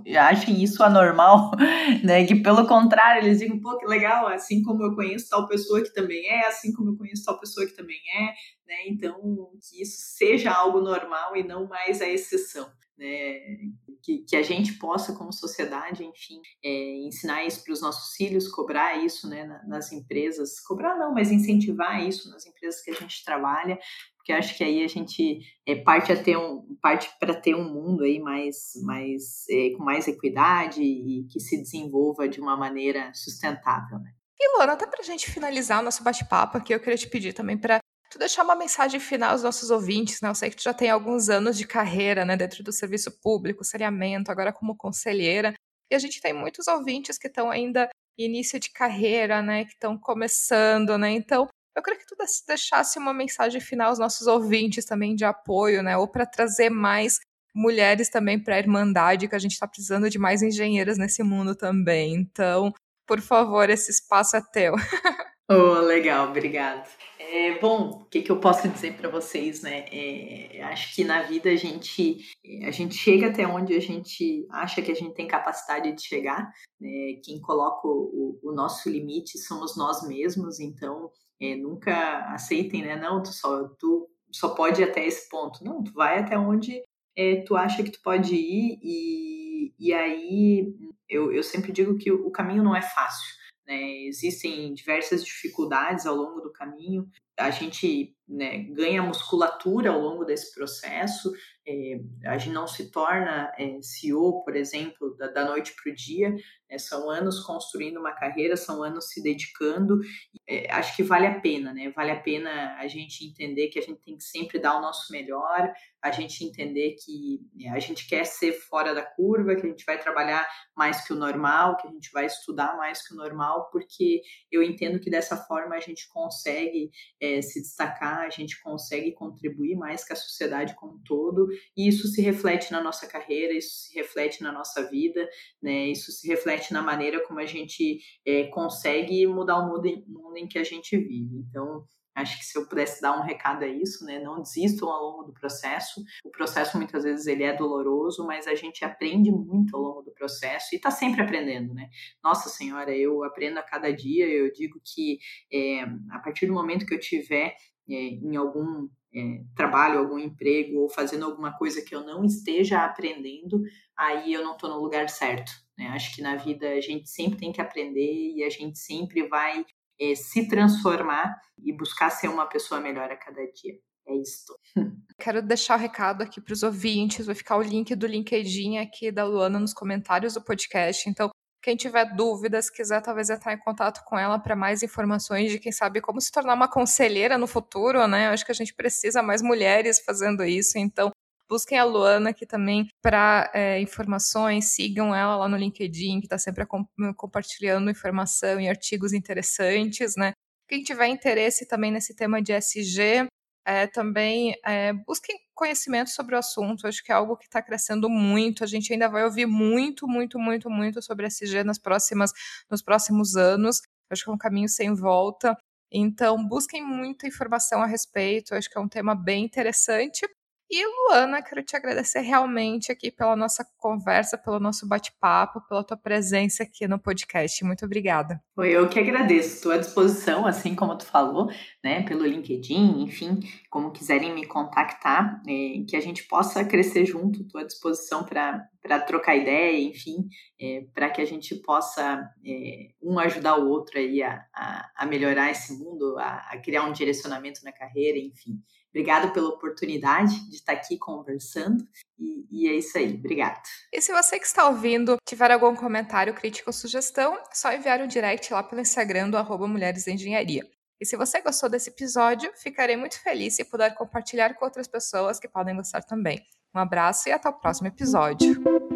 e achem isso anormal, né, que pelo contrário, eles digam, pô, que legal, assim como eu conheço tal pessoa que também é, assim como eu conheço tal pessoa que também é, né, então que isso seja algo normal e não mais a exceção né, que, que, a gente possa, como sociedade, enfim, é, ensinar isso para os nossos filhos, cobrar isso né, nas empresas, cobrar não, mas incentivar isso nas empresas que a gente trabalha, porque acho que aí a gente é, parte a ter um parte para ter um mundo aí mais, mais é, com mais equidade e que se desenvolva de uma maneira sustentável, né? E Luana, até para a gente finalizar o nosso bate-papo aqui, eu queria te pedir também para tu deixar uma mensagem final aos nossos ouvintes, né? Eu sei que tu já tem alguns anos de carreira, né, dentro do serviço público, saneamento, agora como conselheira, e a gente tem muitos ouvintes que estão ainda início de carreira, né, que estão começando, né? Então, eu queria que tu deixasse uma mensagem final aos nossos ouvintes também de apoio, né, ou para trazer mais mulheres também para a Irmandade, que a gente está precisando de mais engenheiras nesse mundo também. Então, por favor, esse espaço é teu. Oh, legal, obrigado. É, bom, o que, que eu posso dizer para vocês, né? É, acho que na vida a gente, a gente chega até onde a gente acha que a gente tem capacidade de chegar. Né? Quem coloca o, o, nosso limite somos nós mesmos, então é, nunca aceitem, né? Não, tu só, tu só pode ir até esse ponto. Não, tu vai até onde é, tu acha que tu pode ir e, e aí eu, eu sempre digo que o, o caminho não é fácil. Né? Existem diversas dificuldades ao longo do caminho, a gente né, ganha musculatura ao longo desse processo, é, a gente não se torna é, CEO, por exemplo, da, da noite para o dia, né, são anos construindo uma carreira, são anos se dedicando, é, acho que vale a pena, né? Vale a pena a gente entender que a gente tem que sempre dar o nosso melhor, a gente entender que né, a gente quer ser fora da curva, que a gente vai trabalhar mais que o normal, que a gente vai estudar mais que o normal, porque eu entendo que dessa forma a gente consegue é, se destacar, a gente consegue contribuir mais que a sociedade como um todo, e isso se reflete na nossa carreira, isso se reflete na nossa vida, né? Isso se reflete na maneira como a gente é, consegue mudar o mundo em, mundo em que a gente vive. Então, Acho que se eu pudesse dar um recado é isso, né? Não desistam ao longo do processo. O processo muitas vezes ele é doloroso, mas a gente aprende muito ao longo do processo e está sempre aprendendo, né? Nossa Senhora, eu aprendo a cada dia. Eu digo que é, a partir do momento que eu tiver é, em algum é, trabalho, algum emprego ou fazendo alguma coisa que eu não esteja aprendendo, aí eu não estou no lugar certo. Né? Acho que na vida a gente sempre tem que aprender e a gente sempre vai é, se transformar e buscar ser uma pessoa melhor a cada dia. É isso. Quero deixar o recado aqui para os ouvintes, vai ficar o link do LinkedIn aqui da Luana nos comentários do podcast. Então, quem tiver dúvidas, quiser talvez entrar em contato com ela para mais informações de quem sabe como se tornar uma conselheira no futuro, né? Eu acho que a gente precisa mais mulheres fazendo isso. Então, busquem a Luana aqui também para é, informações, sigam ela lá no LinkedIn, que está sempre compartilhando informação e artigos interessantes, né? Quem tiver interesse também nesse tema de SG, é, também é, busquem conhecimento sobre o assunto. Acho que é algo que está crescendo muito. A gente ainda vai ouvir muito, muito, muito, muito sobre SG nas próximas, nos próximos anos. Acho que é um caminho sem volta. Então, busquem muita informação a respeito. Acho que é um tema bem interessante. E Luana, quero te agradecer realmente aqui pela nossa conversa, pelo nosso bate-papo, pela tua presença aqui no podcast. Muito obrigada. Foi eu que agradeço. Estou à disposição, assim como tu falou, né, pelo LinkedIn, enfim, como quiserem me contactar, é, que a gente possa crescer junto. Estou à disposição para trocar ideia, enfim, é, para que a gente possa é, um ajudar o outro aí a, a, a melhorar esse mundo, a, a criar um direcionamento na carreira, enfim. Obrigada pela oportunidade de estar aqui conversando. E, e, é isso aí. Obrigada. E se você que está ouvindo tiver algum comentário, crítica ou sugestão, é só enviar um direct lá pelo Instagram do arroba Mulheres Engenharia. E se você gostou desse episódio, ficarei muito feliz se puder compartilhar com outras pessoas que podem gostar também. Um abraço e até o próximo episódio.